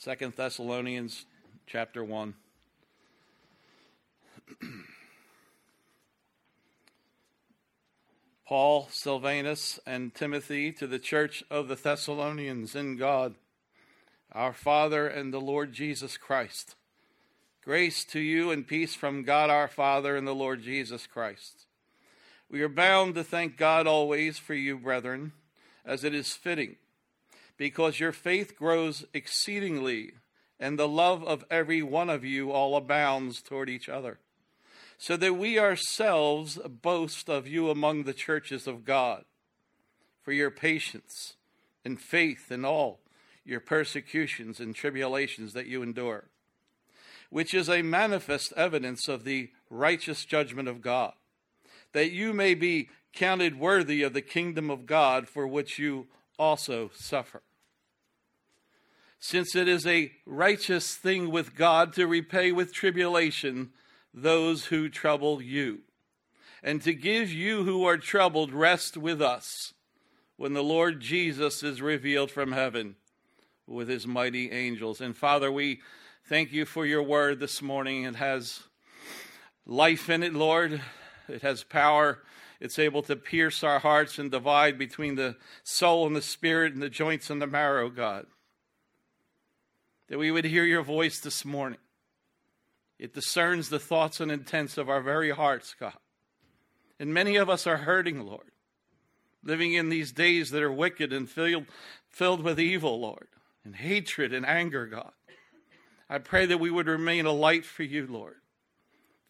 Second Thessalonians chapter 1. Paul, Silvanus, and Timothy to the church of the Thessalonians in God, our Father and the Lord Jesus Christ. Grace to you and peace from God our Father and the Lord Jesus Christ. We are bound to thank God always for you, brethren, as it is fitting, because your faith grows exceedingly, and the love of every one of you all abounds toward each other so that we ourselves boast of you among the churches of God for your patience and faith in all your persecutions and tribulations that you endure, which is a manifest evidence of the righteous judgment of God, that you may be counted worthy of the kingdom of God for which you also suffer. Since it is a righteous thing with God to repay with tribulation those who trouble you, and to give you who are troubled rest with us when the Lord Jesus is revealed from heaven with his mighty angels. And Father, we thank you for your word this morning. It has life in it, Lord. It has power. It's able to pierce our hearts and divide between the soul and the spirit and the joints and the marrow, God. That we would hear your voice this morning. It discerns the thoughts and intents of our very hearts, God. And many of us are hurting, Lord, living in these days that are wicked and filled, filled with evil, Lord, and hatred and anger, God. I pray that we would remain a light for you, Lord,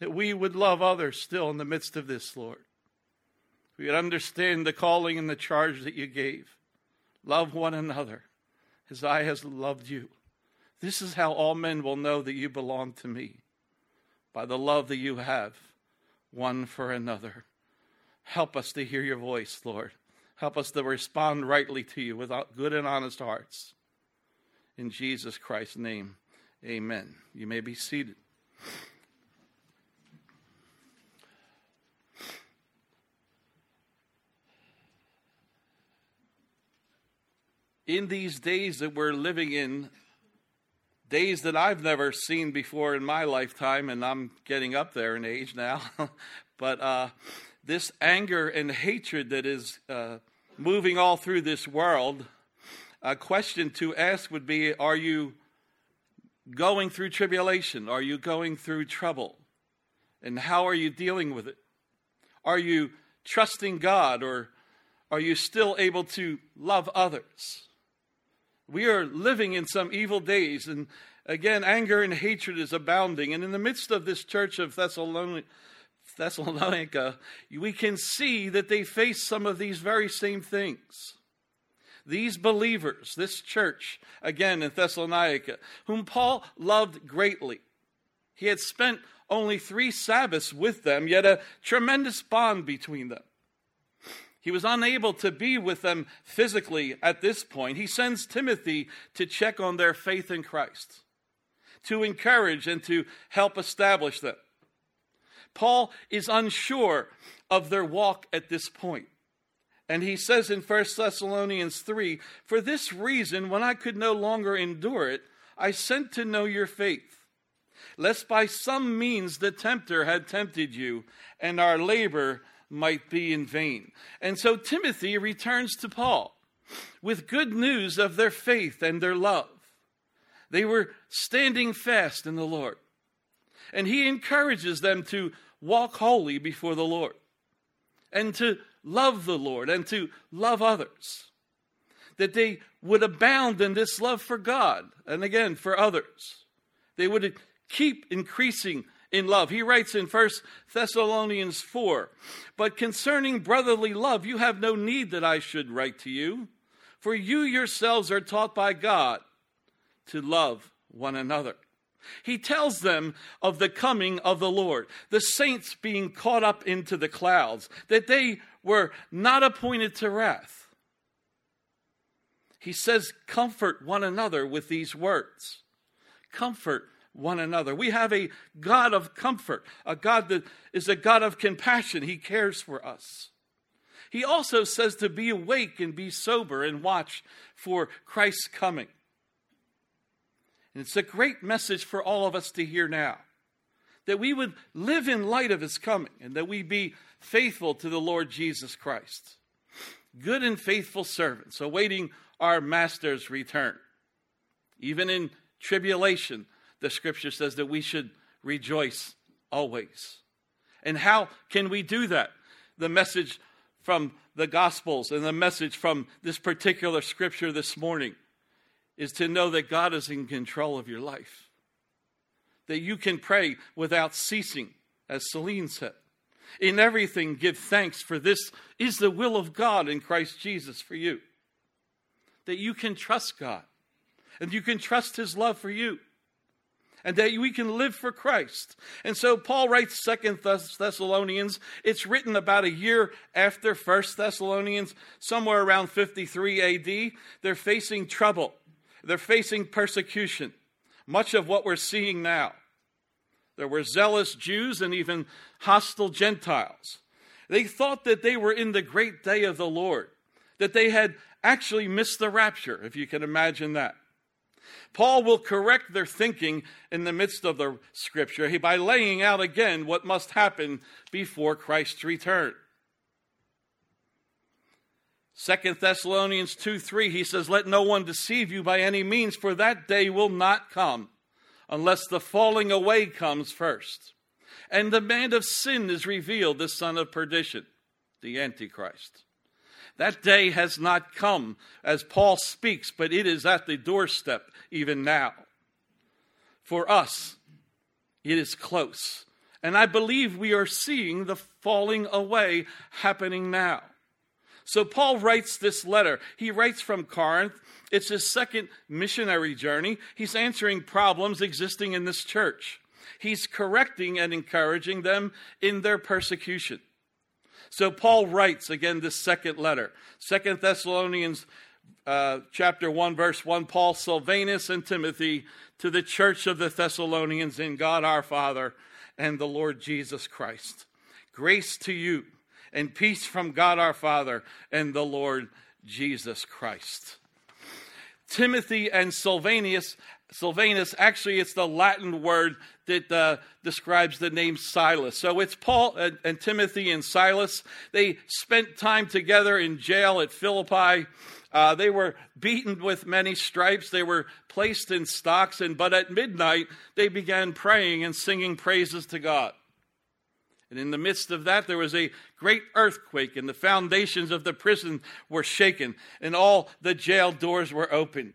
that we would love others still in the midst of this, Lord. We would understand the calling and the charge that you gave. Love one another as I has loved you. This is how all men will know that you belong to me by the love that you have one for another. Help us to hear your voice, Lord. Help us to respond rightly to you with good and honest hearts. In Jesus Christ's name, amen. You may be seated. In these days that we're living in, days that I've never seen before in my lifetime, and I'm getting up there in age now. but uh, this anger and hatred that is uh, moving all through this world, a question to ask would be Are you going through tribulation? Are you going through trouble? And how are you dealing with it? Are you trusting God or are you still able to love others? We are living in some evil days, and again, anger and hatred is abounding. And in the midst of this church of Thessalonica, Thessalonica, we can see that they face some of these very same things. These believers, this church, again in Thessalonica, whom Paul loved greatly, he had spent only three Sabbaths with them, yet a tremendous bond between them. He was unable to be with them physically at this point. He sends Timothy to check on their faith in Christ, to encourage and to help establish them. Paul is unsure of their walk at this point. And he says in 1 Thessalonians 3 For this reason, when I could no longer endure it, I sent to know your faith, lest by some means the tempter had tempted you, and our labor might be in vain. And so Timothy returns to Paul with good news of their faith and their love. They were standing fast in the Lord. And he encourages them to walk holy before the Lord and to love the Lord and to love others. That they would abound in this love for God and again for others. They would keep increasing in love. He writes in 1 Thessalonians 4 But concerning brotherly love, you have no need that I should write to you, for you yourselves are taught by God to love one another. He tells them of the coming of the Lord, the saints being caught up into the clouds, that they were not appointed to wrath. He says, Comfort one another with these words. Comfort one another. We have a God of comfort, a God that is a God of compassion. He cares for us. He also says to be awake and be sober and watch for Christ's coming. And it's a great message for all of us to hear now that we would live in light of his coming and that we be faithful to the Lord Jesus Christ. Good and faithful servants awaiting our master's return. Even in tribulation, the scripture says that we should rejoice always. And how can we do that? The message from the Gospels and the message from this particular scripture this morning is to know that God is in control of your life. That you can pray without ceasing, as Celine said. In everything, give thanks, for this is the will of God in Christ Jesus for you. That you can trust God and you can trust His love for you and that we can live for Christ. And so Paul writes Second Thessalonians. It's written about a year after First Thessalonians, somewhere around 53 AD. They're facing trouble. They're facing persecution. Much of what we're seeing now. There were zealous Jews and even hostile Gentiles. They thought that they were in the great day of the Lord, that they had actually missed the rapture, if you can imagine that. Paul will correct their thinking in the midst of the scripture by laying out again what must happen before Christ's return. 2 Thessalonians 2 3, he says, Let no one deceive you by any means, for that day will not come unless the falling away comes first. And the man of sin is revealed, the son of perdition, the Antichrist. That day has not come as Paul speaks, but it is at the doorstep even now. For us, it is close. And I believe we are seeing the falling away happening now. So Paul writes this letter. He writes from Corinth. It's his second missionary journey. He's answering problems existing in this church. He's correcting and encouraging them in their persecution. So Paul writes again this second letter, Second Thessalonians uh, chapter 1, verse 1, Paul, Silvanus, and Timothy to the church of the Thessalonians in God our Father and the Lord Jesus Christ. Grace to you and peace from God our Father and the Lord Jesus Christ. Timothy and Silvanus Silvanus, actually, it's the Latin word that uh, describes the name Silas. So it's Paul and, and, Timothy and Silas. They spent time together in jail at Philippi. Uh, they were beaten with many stripes. They were placed in stocks. And but at midnight, they began praying and singing praises to God. And in the midst of that, there was a great earthquake, and the foundations of the prison were shaken, and all the jail doors were opened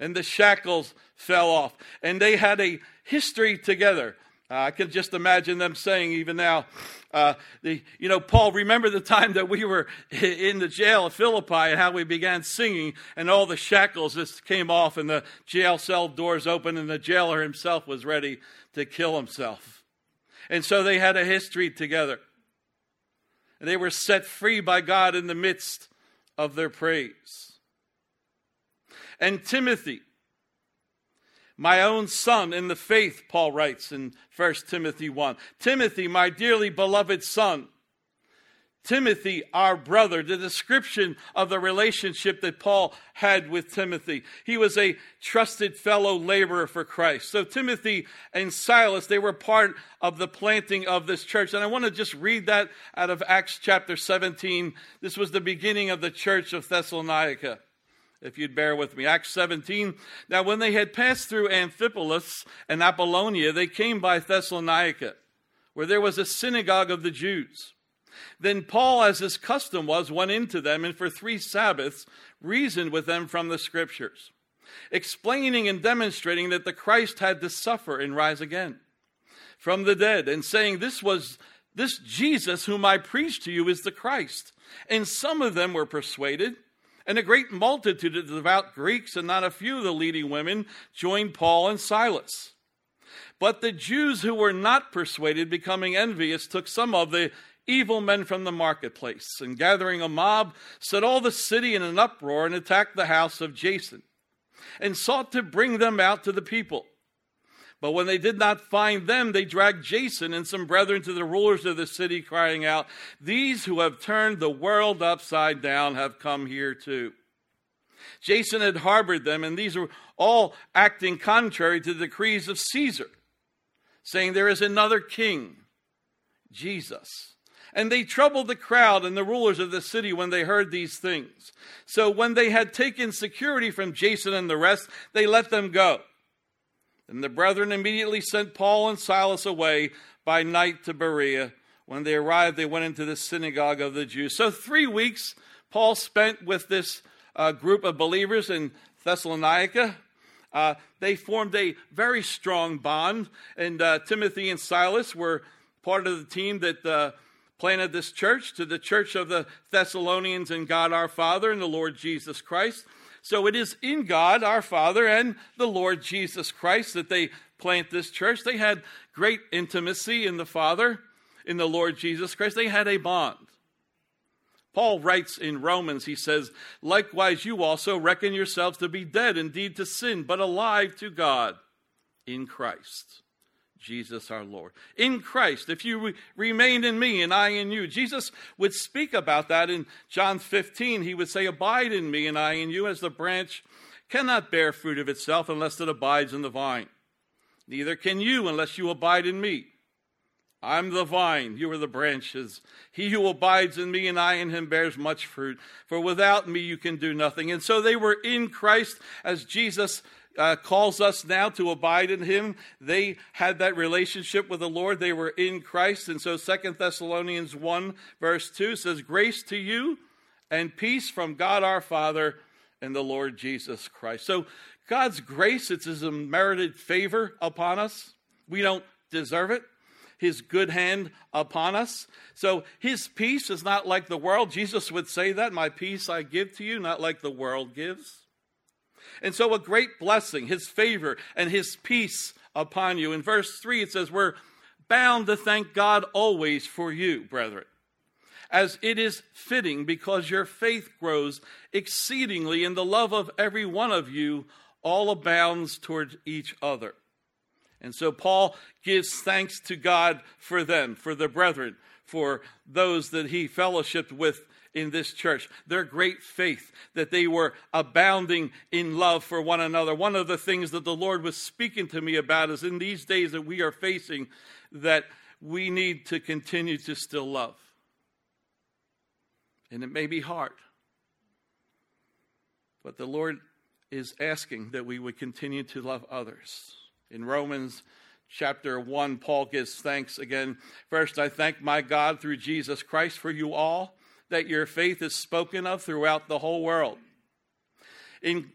and the shackles fell off. And they had a history together. Uh, I can just imagine them saying, even now, uh, the, you know, Paul, remember the time that we were in the jail at Philippi and how we began singing, and all the shackles just came off, and the jail cell doors opened, and the jailer himself was ready to kill himself. And so they had a history together. And they were set free by God in the midst of their praise and Timothy, my own son in the faith, Paul writes in 1 Timothy 1. Timothy, my dearly beloved son. Timothy, our brother, the description of the relationship that Paul had with Timothy. He was a trusted fellow laborer for Christ. So, Timothy and Silas, they were part of the planting of this church. And I want to just read that out of Acts chapter 17. This was the beginning of the church of Thessalonica if you'd bear with me. Acts 17. Now, when they had passed through Amphipolis and Apollonia, they came by Thessalonica, where there was a synagogue of the Jews. Then Paul, as his custom was, went into them and for three Sabbaths reasoned with them from the Scriptures, explaining and demonstrating that the Christ had to suffer and rise again from the dead, and saying, This was this Jesus whom I preach to you is the Christ. And some of them were persuaded and a great multitude of devout Greeks and not a few of the leading women joined Paul and Silas. But the Jews who were not persuaded, becoming envious, took some of the evil men from the marketplace, and gathering a mob, set all the city in an uproar and attacked the house of Jason, and sought to bring them out to the people. But when they did not find them, they dragged Jason and some brethren to the rulers of the city, crying out, These who have turned the world upside down have come here too. Jason had harbored them, and these were all acting contrary to the decrees of Caesar, saying there is another king, Jesus. And they troubled the crowd and the rulers of the city when they heard these things. So when they had taken security from Jason and the rest, they let them go. And the brethren immediately sent Paul and Silas away by night to Berea. When they arrived, they went into the synagogue of the Jews. So, three weeks Paul spent with this uh, group of believers in Thessalonica. Uh, they formed a very strong bond, and uh, Timothy and Silas were part of the team that uh, planted this church to the church of the Thessalonians and God our Father and the Lord Jesus Christ. So it is in God our Father and the Lord Jesus Christ that they plant this church. They had great intimacy in the Father, in the Lord Jesus Christ. They had a bond. Paul writes in Romans, he says, Likewise, you also reckon yourselves to be dead indeed to sin, but alive to God in Christ. Jesus our Lord. In Christ, if you re- remain in me and I in you. Jesus would speak about that in John 15. He would say, Abide in me and I in you, as the branch cannot bear fruit of itself unless it abides in the vine. Neither can you unless you abide in me. I'm the vine, you are the branches. He who abides in me and I in him bears much fruit, for without me you can do nothing. And so they were in Christ as Jesus uh, calls us now to abide in him. They had that relationship with the Lord. They were in Christ. And so Second Thessalonians 1, verse 2 says, Grace to you and peace from God our Father and the Lord Jesus Christ. So God's grace, it's his unmerited favor upon us. We don't deserve it. His good hand upon us. So his peace is not like the world. Jesus would say that, My peace I give to you, not like the world gives. And so, a great blessing, his favor, and his peace upon you. In verse 3, it says, We're bound to thank God always for you, brethren, as it is fitting, because your faith grows exceedingly, and the love of every one of you all abounds toward each other. And so, Paul gives thanks to God for them, for the brethren, for those that he fellowshipped with in this church, their great faith, that they were abounding in love for one another. One of the things that the Lord was speaking to me about is in these days that we are facing, that we need to continue to still love. And it may be hard, but the Lord is asking that we would continue to love others. In Romans chapter 1, Paul gives thanks again. First, I thank my God through Jesus Christ for you all that your faith is spoken of throughout the whole world. In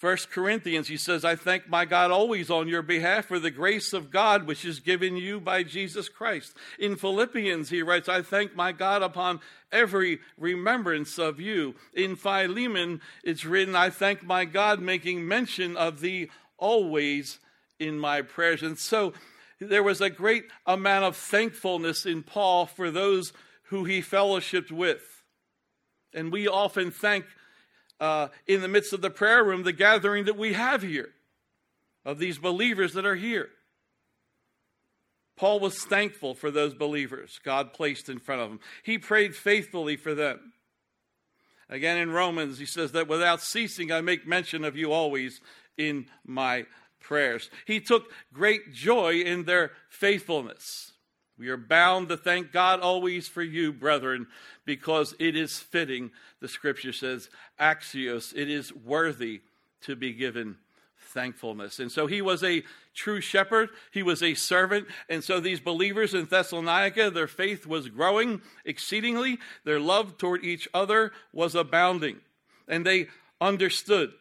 1 Corinthians, he says, I thank my God always on your behalf for the grace of God which is given you by Jesus Christ. In Philippians, he writes, I thank my God upon every remembrance of you. In Philemon, it's written, I thank my God making mention of thee always in my prayers. And so there was a great amount of thankfulness in Paul for those who he fellowshipped with. And we often thank uh, in the midst of the prayer room the gathering that we have here of these believers that are here. Paul was thankful for those believers God placed in front of him. He prayed faithfully for them. Again, in Romans, he says that without ceasing, I make mention of you always in my prayers. He took great joy in their faithfulness. We are bound to thank God always for you, brethren, because it is fitting, the scripture says, axios, it is worthy to be given thankfulness. And so he was a true shepherd, he was a servant. And so these believers in Thessalonica, their faith was growing exceedingly, their love toward each other was abounding, and they understood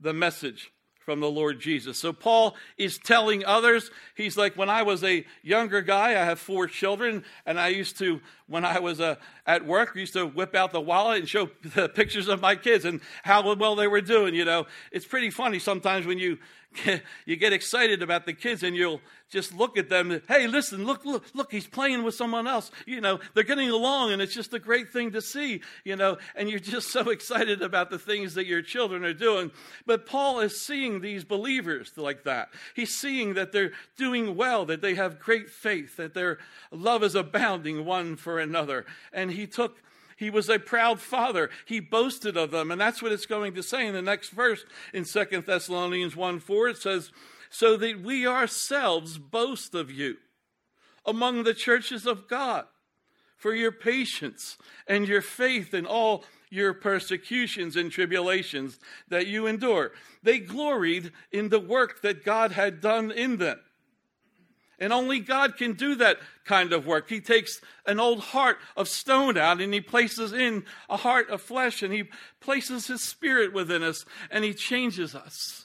the message from the Lord Jesus. So Paul is telling others, he's like, when I was a younger guy, I have four children, and I used to, when I was uh, at work, used to whip out the wallet and show the pictures of my kids and how well they were doing. You know, it's pretty funny sometimes when you you get excited about the kids and you'll just look at them. Hey, listen, look, look, look, he's playing with someone else. You know, they're getting along and it's just a great thing to see, you know, and you're just so excited about the things that your children are doing. But Paul is seeing these believers like that. He's seeing that they're doing well, that they have great faith, that their love is abounding one for another. And he took he was a proud father. He boasted of them. And that's what it's going to say in the next verse in Second Thessalonians 1 4. It says, So that we ourselves boast of you among the churches of God for your patience and your faith in all your persecutions and tribulations that you endure. They gloried in the work that God had done in them. And only God can do that kind of work. He takes an old heart of stone out and he places in a heart of flesh and he places his spirit within us and he changes us.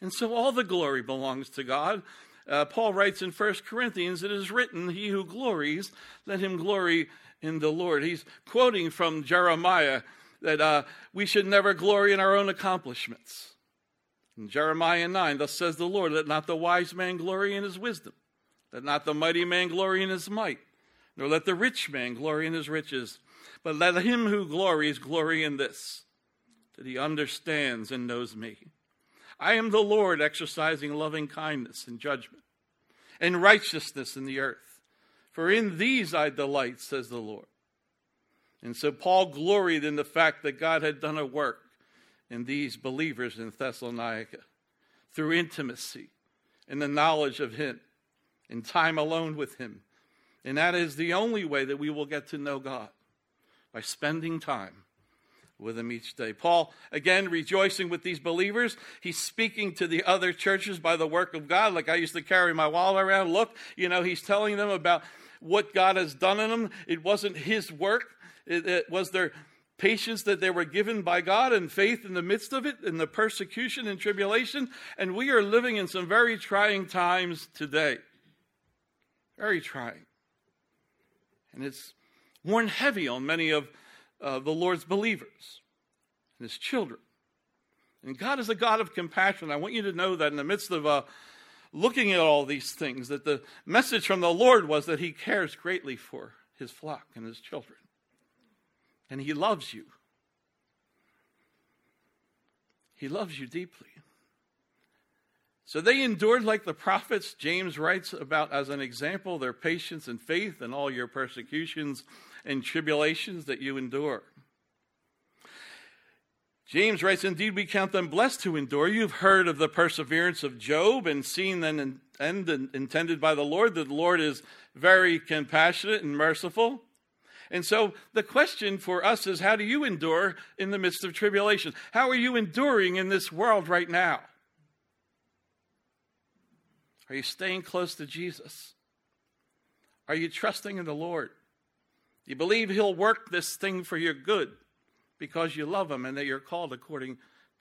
And so all the glory belongs to God. Uh, Paul writes in 1 Corinthians, It is written, He who glories, let him glory in the Lord. He's quoting from Jeremiah that uh, we should never glory in our own accomplishments. In Jeremiah 9, thus says the Lord, let not the wise man glory in his wisdom, let not the mighty man glory in his might, nor let the rich man glory in his riches, but let him who glories glory in this, that he understands and knows me. I am the Lord exercising loving kindness and judgment and righteousness in the earth. For in these I delight, says the Lord. And so Paul gloried in the fact that God had done a work in these believers in Thessalonica through intimacy and the knowledge of Him in time alone with Him. And that is the only way that we will get to know God by spending time with Him each day. Paul, again, rejoicing with these believers, he's speaking to the other churches by the work of God. Like I used to carry my wallet around. Look, you know, he's telling them about what God has done in them. It wasn't His work, it, it was their patience that they were given by God and faith in the midst of it, in the persecution and tribulation. And we are living in some very trying times today. Very trying. And it's worn heavy on many of uh, the Lord's believers and his children. And God is a God of compassion. I want you to know that in the midst of uh, looking at all these things, that the message from the Lord was that he cares greatly for his flock and his children and He loves you. He loves you deeply. So they endured like the prophets. James writes about as an example their patience and faith and all your persecutions and tribulations that you endure. James writes, Indeed, we count them blessed who endure. You've heard of the perseverance of Job and seen the end intended by the Lord, that the Lord is very compassionate and merciful. And so the question for us is how do you endure in the midst of tribulation? How are you enduring in this world right now? Are you staying close to Jesus? Are you trusting in the Lord? Do you believe He'll work this thing for your good because you love Him and that you're called according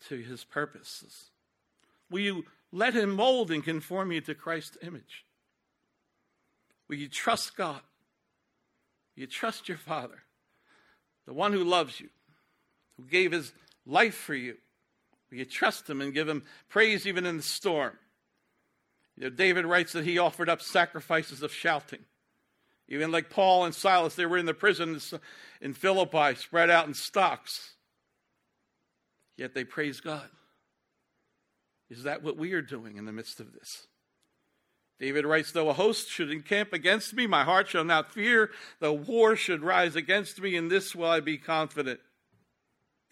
to His purposes? Will you let Him mold and conform you to Christ's image? Will you trust God? You trust your Father, the one who loves you, who gave his life for you. You trust him and give him praise even in the storm. You know, David writes that he offered up sacrifices of shouting. Even like Paul and Silas, they were in the prison in Philippi, spread out in stocks. Yet they praise God. Is that what we are doing in the midst of this? David writes, Though a host should encamp against me, my heart shall not fear. Though war should rise against me, in this will I be confident.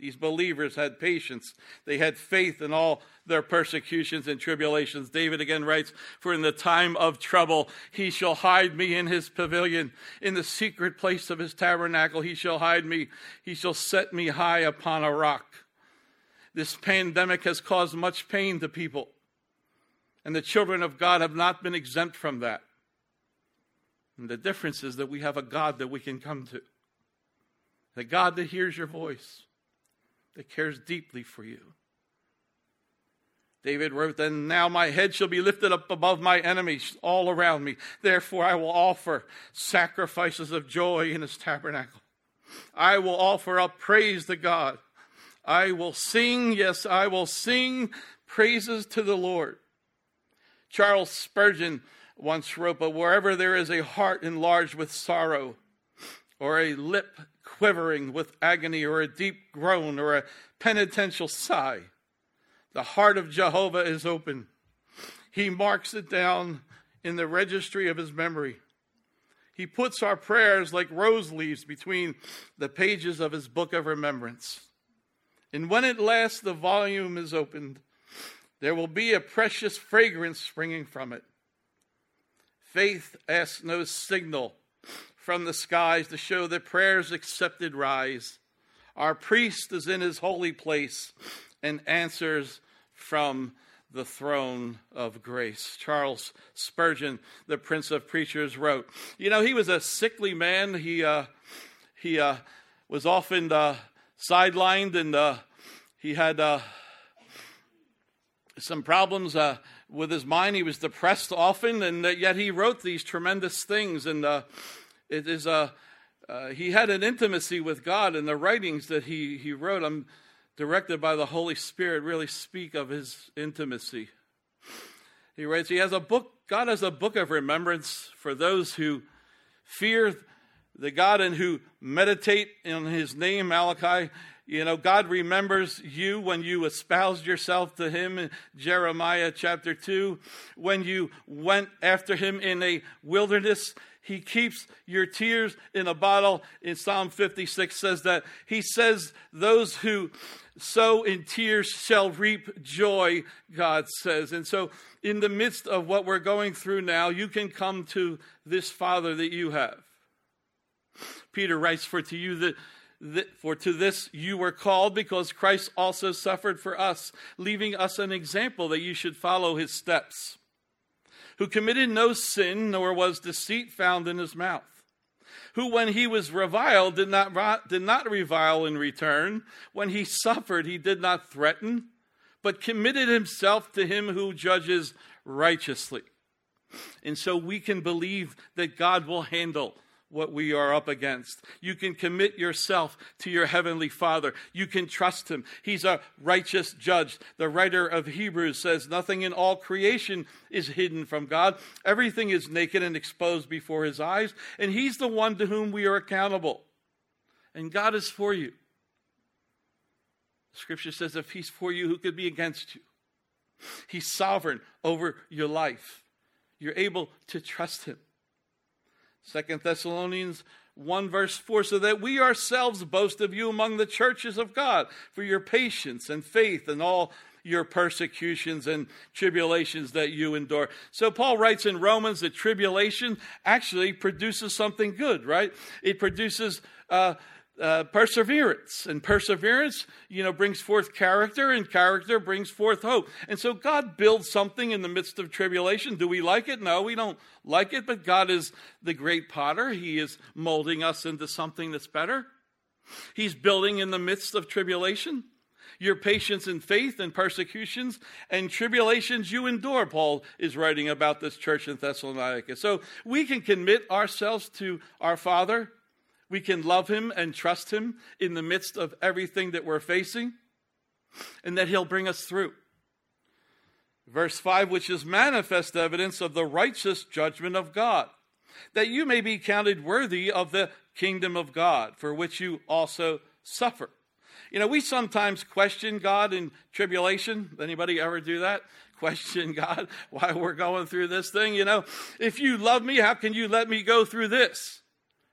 These believers had patience. They had faith in all their persecutions and tribulations. David again writes, For in the time of trouble he shall hide me in his pavilion. In the secret place of his tabernacle he shall hide me. He shall set me high upon a rock. This pandemic has caused much pain to people. And the children of God have not been exempt from that. And the difference is that we have a God that we can come to. The God that hears your voice, that cares deeply for you. David wrote, Then now my head shall be lifted up above my enemies all around me. Therefore I will offer sacrifices of joy in his tabernacle. I will offer up praise to God. I will sing, yes, I will sing praises to the Lord. Charles Spurgeon once wrote, But wherever there is a heart enlarged with sorrow, or a lip quivering with agony, or a deep groan, or a penitential sigh, the heart of Jehovah is open. He marks it down in the registry of his memory. He puts our prayers like rose leaves between the pages of his book of remembrance. And when at last the volume is opened, there will be a precious fragrance springing from it. Faith asks no signal from the skies to show that prayers accepted rise. Our priest is in his holy place and answers from the throne of grace. Charles Spurgeon, the Prince of Preachers, wrote, You know, he was a sickly man. He, uh, he uh, was often uh, sidelined and uh, he had uh, some problems uh, with his mind. He was depressed often, and yet he wrote these tremendous things. And uh, it is a he had an intimacy with God, and the writings that he, he wrote. I'm directed by the Holy Spirit, really speak of his intimacy. He writes, He has a book, God has a book of remembrance for those who fear the God and who meditate in his name, Malachi. You know, God remembers you when you espoused yourself to him in Jeremiah chapter 2, when you went after him in a wilderness. He keeps your tears in a bottle. In Psalm 56 says that he says those who sow in tears shall reap joy, God says. And so, in the midst of what we're going through now, you can come to this Father that you have. Peter writes, For to you that for to this you were called, because Christ also suffered for us, leaving us an example that you should follow his steps. Who committed no sin, nor was deceit found in his mouth who, when he was reviled, did not, did not revile in return. When he suffered, he did not threaten, but committed himself to him who judges righteously. And so we can believe that God will handle what we are up against. You can commit yourself to your heavenly Father. You can trust him. He's a righteous judge. The writer of Hebrews says, Nothing in all creation is hidden from God. Everything is naked and exposed before his eyes, and he's the one to whom we are accountable. And God is for you. Scripture says, If he's for you, who could be against you? He's sovereign over your life. You're able to trust him. Second Thessalonians 1 verse 4 so that we ourselves boast of you among the churches of God for your patience and faith and all your persecutions and tribulations that you endure. So Paul writes in Romans that tribulation actually produces something good, right? It produces uh, uh, perseverance. And perseverance you know brings forth character and character brings forth hope. And so god builds something in the midst of tribulation. Do we like it? No we don't like it. But god is the great potter. He is molding us into something that's better. He's building in the midst of tribulation. Your patience and faith and persecutions and tribulations you endure paul is writing about this church in thessalonica. So we can commit ourselves to our father we can love Him and trust Him in the midst of everything that we're facing, and that He'll bring us through. Verse 5, which is manifest evidence of the righteous judgment of God, that you may be counted worthy of the kingdom of God, for which you also suffer. You know, we sometimes question God in tribulation. Anybody ever do that? Question God why we're going through this thing. You know, if you love me, how can you let me go through this?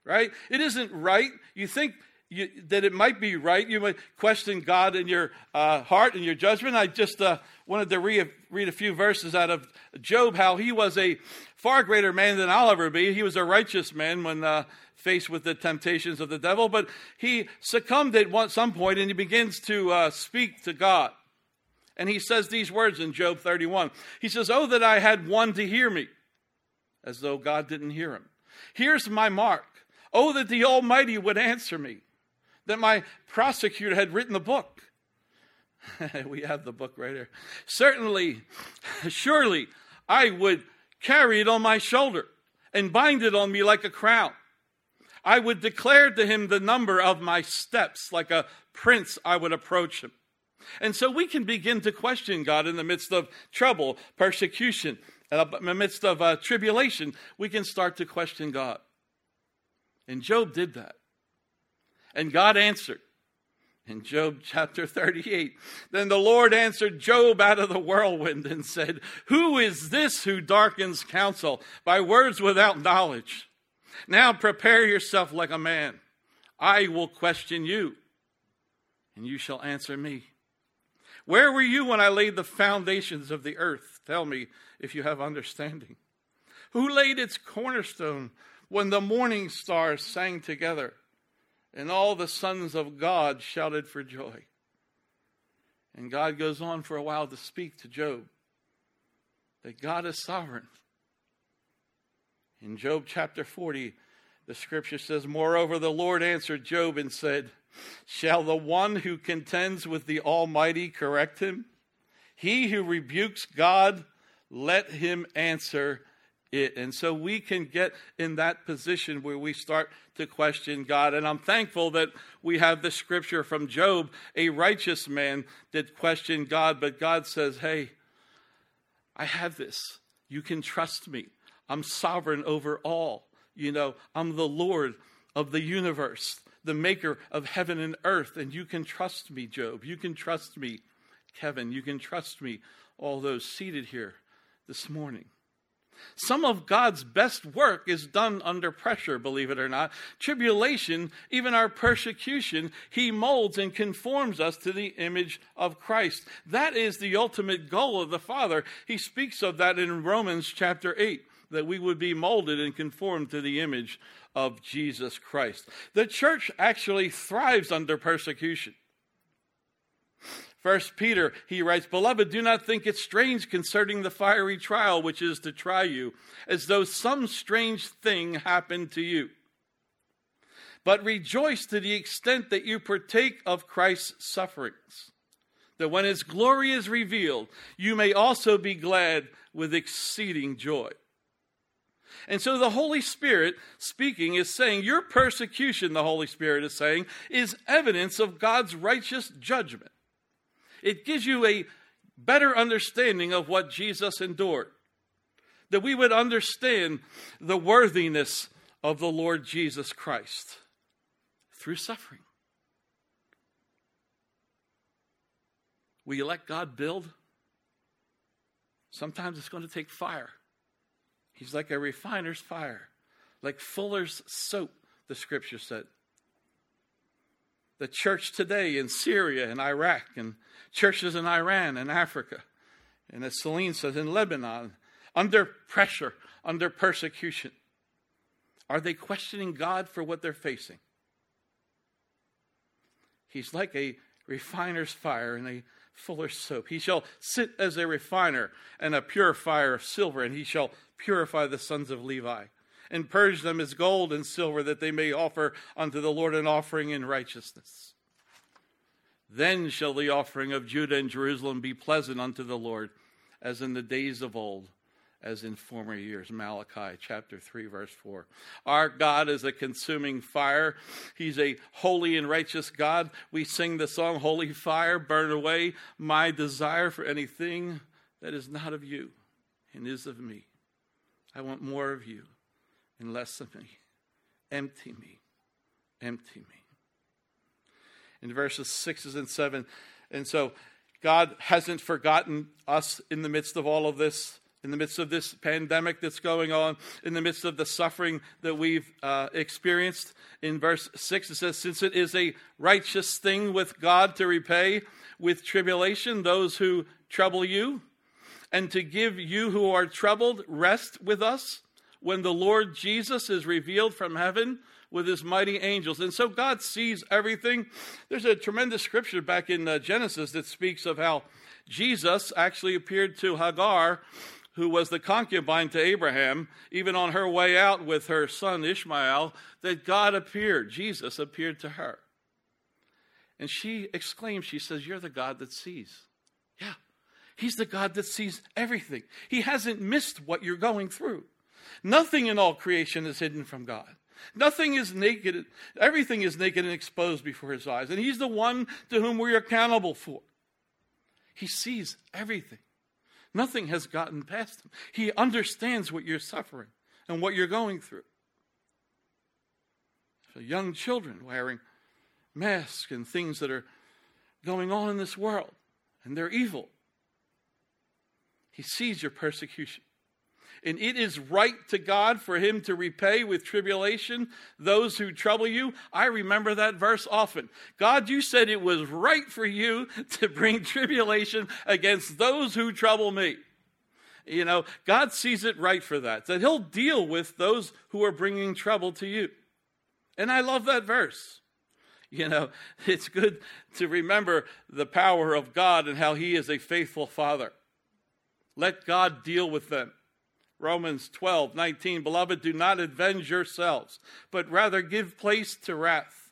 Right? It isn't right. You think you, that it might be right. You might question God in your uh, heart and your judgment. I just uh, wanted to re- read a few verses out of Job, how he was a far greater man than I'll ever be. He was a righteous man when uh, faced with the temptations of the devil, but he succumbed at one, some point and he begins to uh, speak to God. And he says these words in Job 31. He says, Oh, that I had one to hear me, as though God didn't hear him. Here's my mark. Oh, that the Almighty would answer me, that my prosecutor had written the book. we have the book right here. Certainly, surely, I would carry it on my shoulder and bind it on me like a crown. I would declare to him the number of my steps, like a prince, I would approach him. And so we can begin to question God in the midst of trouble, persecution, in the midst of uh, tribulation. We can start to question God. And Job did that. And God answered. In Job chapter 38, then the Lord answered Job out of the whirlwind and said, Who is this who darkens counsel by words without knowledge? Now prepare yourself like a man. I will question you, and you shall answer me. Where were you when I laid the foundations of the earth? Tell me if you have understanding. Who laid its cornerstone when the morning stars sang together and all the sons of God shouted for joy? And God goes on for a while to speak to Job that God is sovereign. In Job chapter 40, the scripture says, Moreover, the Lord answered Job and said, Shall the one who contends with the Almighty correct him? He who rebukes God, let him answer it. And so we can get in that position where we start to question God. And I'm thankful that we have the scripture from Job, a righteous man that questioned God, but God says, Hey, I have this. You can trust me. I'm sovereign over all. You know, I'm the Lord of the universe, the maker of heaven and earth. And you can trust me, Job. You can trust me, Kevin. You can trust me, all those seated here this morning. Some of God's best work is done under pressure, believe it or not. Tribulation, even our persecution, He molds and conforms us to the image of Christ. That is the ultimate goal of the Father. He speaks of that in Romans chapter 8, that we would be molded and conformed to the image of Jesus Christ. The church actually thrives under persecution. First Peter, he writes, Beloved, do not think it strange concerning the fiery trial which is to try you, as though some strange thing happened to you. But rejoice to the extent that you partake of Christ's sufferings, that when his glory is revealed, you may also be glad with exceeding joy. And so the Holy Spirit speaking is saying, Your persecution, the Holy Spirit is saying, is evidence of God's righteous judgment. It gives you a better understanding of what Jesus endured. That we would understand the worthiness of the Lord Jesus Christ through suffering. Will you let God build? Sometimes it's going to take fire. He's like a refiner's fire, like fuller's soap, the scripture said. The church today in Syria and Iraq and churches in Iran and Africa, and as Celine says, in Lebanon, under pressure, under persecution. Are they questioning God for what they're facing? He's like a refiner's fire and a fuller's soap. He shall sit as a refiner and a purifier of silver, and he shall purify the sons of Levi and purge them as gold and silver, that they may offer unto the Lord an offering in righteousness. Then shall the offering of Judah and Jerusalem be pleasant unto the Lord, as in the days of old, as in former years. Malachi chapter 3, verse 4. Our God is a consuming fire. He's a holy and righteous God. We sing the song, Holy Fire, burn away my desire for anything that is not of you and is of me. I want more of you and less of me. Empty me. Empty me in verses 6 and 7. And so God hasn't forgotten us in the midst of all of this, in the midst of this pandemic that's going on, in the midst of the suffering that we've uh, experienced. In verse 6, it says, Since it is a righteous thing with God to repay with tribulation those who trouble you, and to give you who are troubled rest with us when the Lord Jesus is revealed from heaven with his mighty angels. And so God sees everything. There's a tremendous scripture back in uh, Genesis that speaks of how Jesus actually appeared to Hagar, who was the concubine to Abraham, even on her way out with her son Ishmael, that God appeared, Jesus appeared to her. And she exclaims, she says, You're the God that sees. Yeah, He's the God that sees everything. He hasn't missed what you're going through. Nothing in all creation is hidden from God. Nothing is naked. Everything is naked and exposed before his eyes. And he's the one to whom we're accountable for. He sees everything. Nothing has gotten past him. He understands what you're suffering and what you're going through. So young children wearing masks and things that are going on in this world, and they're evil. He sees your persecution. And it is right to God for him to repay with tribulation those who trouble you. I remember that verse often. God, you said it was right for you to bring tribulation against those who trouble me. You know, God sees it right for that, that he'll deal with those who are bringing trouble to you. And I love that verse. You know, it's good to remember the power of God and how he is a faithful father. Let God deal with them. Romans 12, 19. Beloved, do not avenge yourselves, but rather give place to wrath.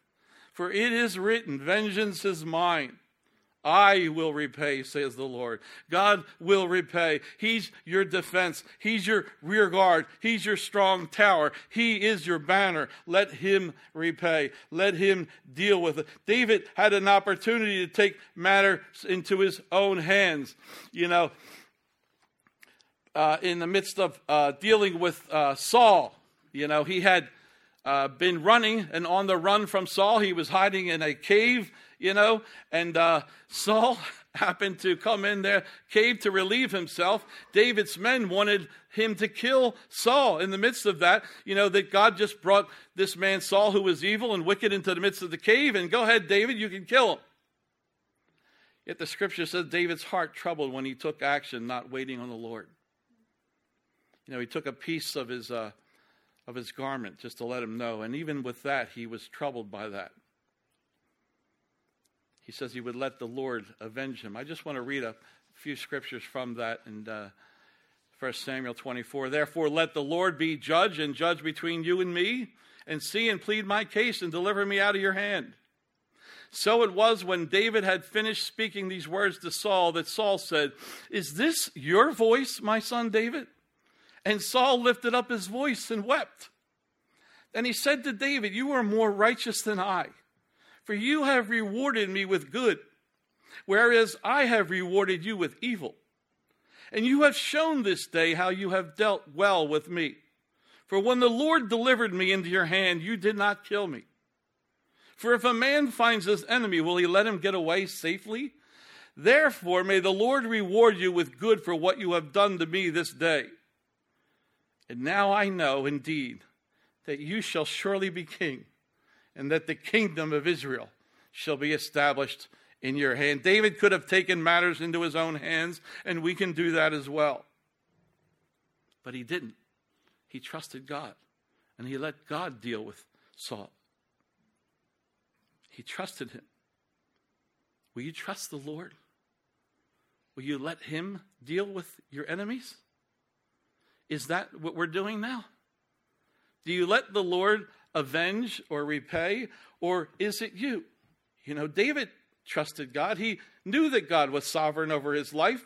For it is written, Vengeance is mine. I will repay, says the Lord. God will repay. He's your defense. He's your rear guard. He's your strong tower. He is your banner. Let him repay. Let him deal with it. David had an opportunity to take matters into his own hands. You know, uh, in the midst of uh, dealing with uh, Saul. You know, he had uh, been running and on the run from Saul. He was hiding in a cave, you know, and uh, Saul happened to come in there cave to relieve himself. David's men wanted him to kill Saul. In the midst of that, you know, that God just brought this man Saul, who was evil and wicked, into the midst of the cave, and go ahead, David, you can kill him. Yet the scripture says David's heart troubled when he took action, not waiting on the Lord. You know, he took a piece of his, uh, of his garment just to let him know. And even with that, he was troubled by that. He says he would let the Lord avenge him. I just want to read a few scriptures from that in uh, 1 Samuel 24. Therefore, let the Lord be judge and judge between you and me, and see and plead my case and deliver me out of your hand. So it was when David had finished speaking these words to Saul that Saul said, Is this your voice, my son David? And Saul lifted up his voice and wept. Then he said to David, You are more righteous than I, for you have rewarded me with good, whereas I have rewarded you with evil. And you have shown this day how you have dealt well with me. For when the Lord delivered me into your hand, you did not kill me. For if a man finds his enemy, will he let him get away safely? Therefore, may the Lord reward you with good for what you have done to me this day. And now I know indeed that you shall surely be king, and that the kingdom of Israel shall be established in your hand. David could have taken matters into his own hands, and we can do that as well. But he didn't. He trusted God, and he let God deal with Saul. He trusted him. Will you trust the Lord? Will you let him deal with your enemies? Is that what we're doing now? Do you let the Lord avenge or repay, or is it you? You know, David trusted God. He knew that God was sovereign over his life.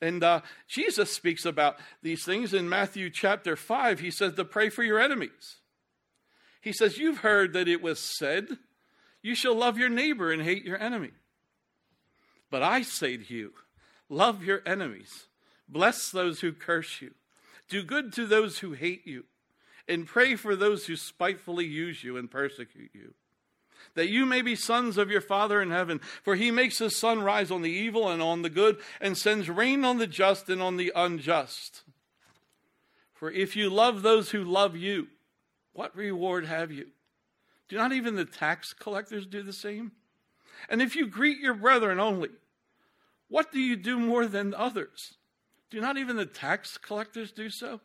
And uh, Jesus speaks about these things in Matthew chapter 5. He says to pray for your enemies. He says, You've heard that it was said, You shall love your neighbor and hate your enemy. But I say to you, love your enemies, bless those who curse you. Do good to those who hate you, and pray for those who spitefully use you and persecute you. That you may be sons of your Father in heaven, for he makes his sun rise on the evil and on the good, and sends rain on the just and on the unjust. For if you love those who love you, what reward have you? Do not even the tax collectors do the same? And if you greet your brethren only, what do you do more than others? Do not even the tax collectors do so?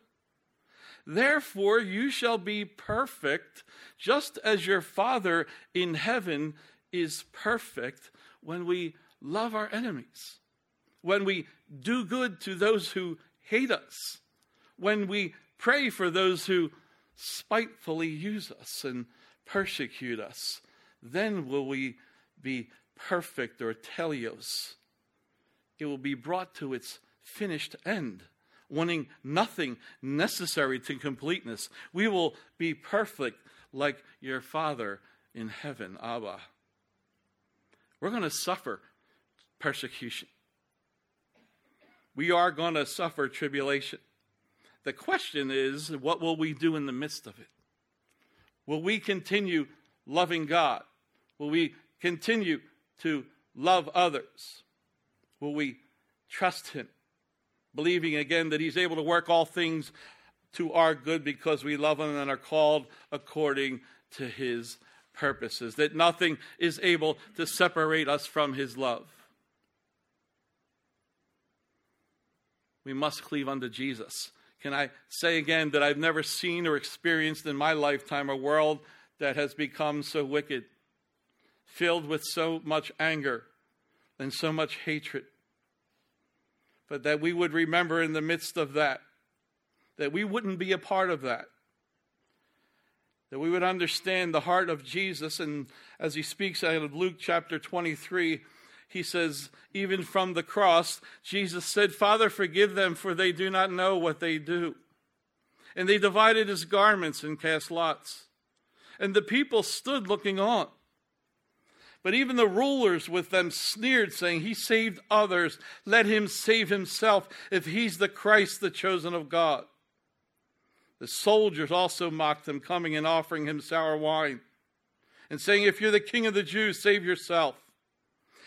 Therefore, you shall be perfect, just as your Father in heaven is perfect when we love our enemies, when we do good to those who hate us, when we pray for those who spitefully use us and persecute us. Then will we be perfect or teleios. It will be brought to its finished end, wanting nothing necessary to completeness. We will be perfect like your Father in heaven, Abba. We're going to suffer persecution. We are going to suffer tribulation. The question is, what will we do in the midst of it? Will we continue loving God? Will we continue to love others? Will we trust Him? Believing again that He's able to work all things to our good because we love him and are called according to his purposes, that nothing is able to separate us from his love. We must cleave unto Jesus. Can I say again that I've never seen or experienced in my lifetime a world that has become so wicked, filled with so much anger and so much hatred? But that we would remember in the midst of that, that we wouldn't be a part of that. That we would understand the heart of Jesus. And as he speaks out of Luke chapter 23, he says, even from the cross, Jesus said, Father, forgive them, for they do not know what they do. And they divided his garments and cast lots. And the people stood looking on. But even the rulers with them sneered, saying, He saved others. Let him save himself if he's the Christ, the chosen of God. The soldiers also mocked him, coming and offering him sour wine, and saying, If you're the king of the Jews, save yourself.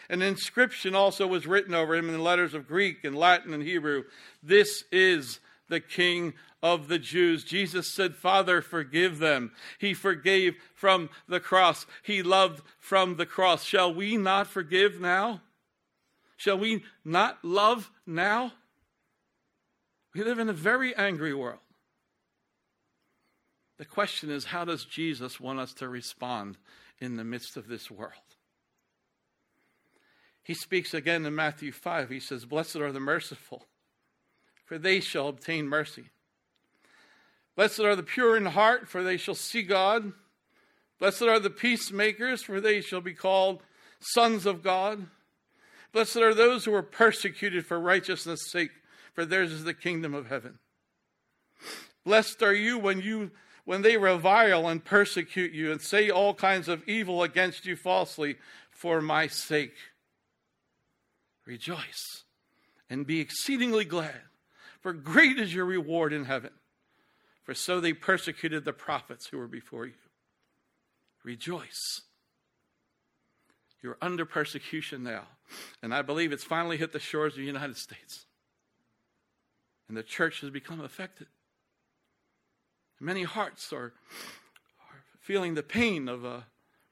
An inscription also was written over him in letters of Greek and Latin and Hebrew This is the King of the Jews. Jesus said, Father, forgive them. He forgave from the cross, He loved from the cross. Shall we not forgive now? Shall we not love now? We live in a very angry world. The question is, how does Jesus want us to respond in the midst of this world? He speaks again in Matthew 5. He says, Blessed are the merciful, for they shall obtain mercy. Blessed are the pure in heart, for they shall see God. Blessed are the peacemakers, for they shall be called sons of God. Blessed are those who are persecuted for righteousness' sake, for theirs is the kingdom of heaven. Blessed are you when you when they revile and persecute you and say all kinds of evil against you falsely for my sake. Rejoice and be exceedingly glad, for great is your reward in heaven. For so they persecuted the prophets who were before you. Rejoice. You're under persecution now. And I believe it's finally hit the shores of the United States. And the church has become affected. Many hearts are, are feeling the pain of uh,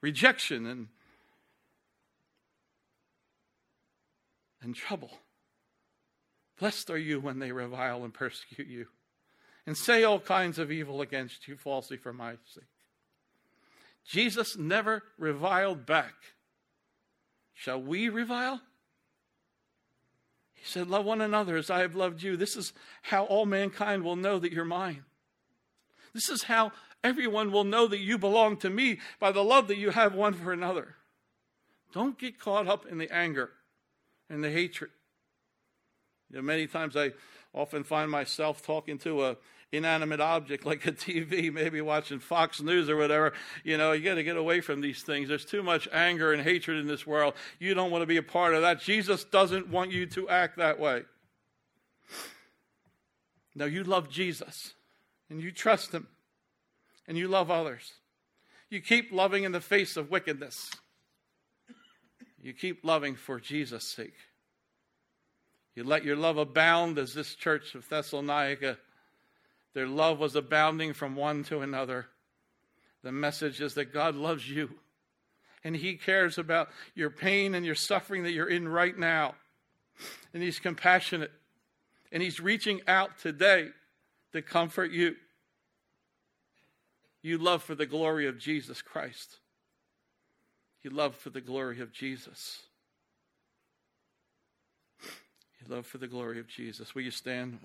rejection and, and trouble. Blessed are you when they revile and persecute you and say all kinds of evil against you falsely for my sake. Jesus never reviled back. Shall we revile? He said, Love one another as I have loved you. This is how all mankind will know that you're mine. This is how everyone will know that you belong to me by the love that you have one for another. Don't get caught up in the anger and the hatred. You know, many times I often find myself talking to a inanimate object like a TV, maybe watching Fox News or whatever. You know, you got to get away from these things. There's too much anger and hatred in this world. You don't want to be a part of that. Jesus doesn't want you to act that way. Now, you love Jesus and you trust Him and you love others. You keep loving in the face of wickedness. You keep loving for Jesus' sake. You let your love abound as this church of Thessalonica, their love was abounding from one to another. The message is that God loves you and He cares about your pain and your suffering that you're in right now. And He's compassionate and He's reaching out today to comfort you. You love for the glory of Jesus Christ. You love for the glory of Jesus. You love for the glory of Jesus. Will you stand?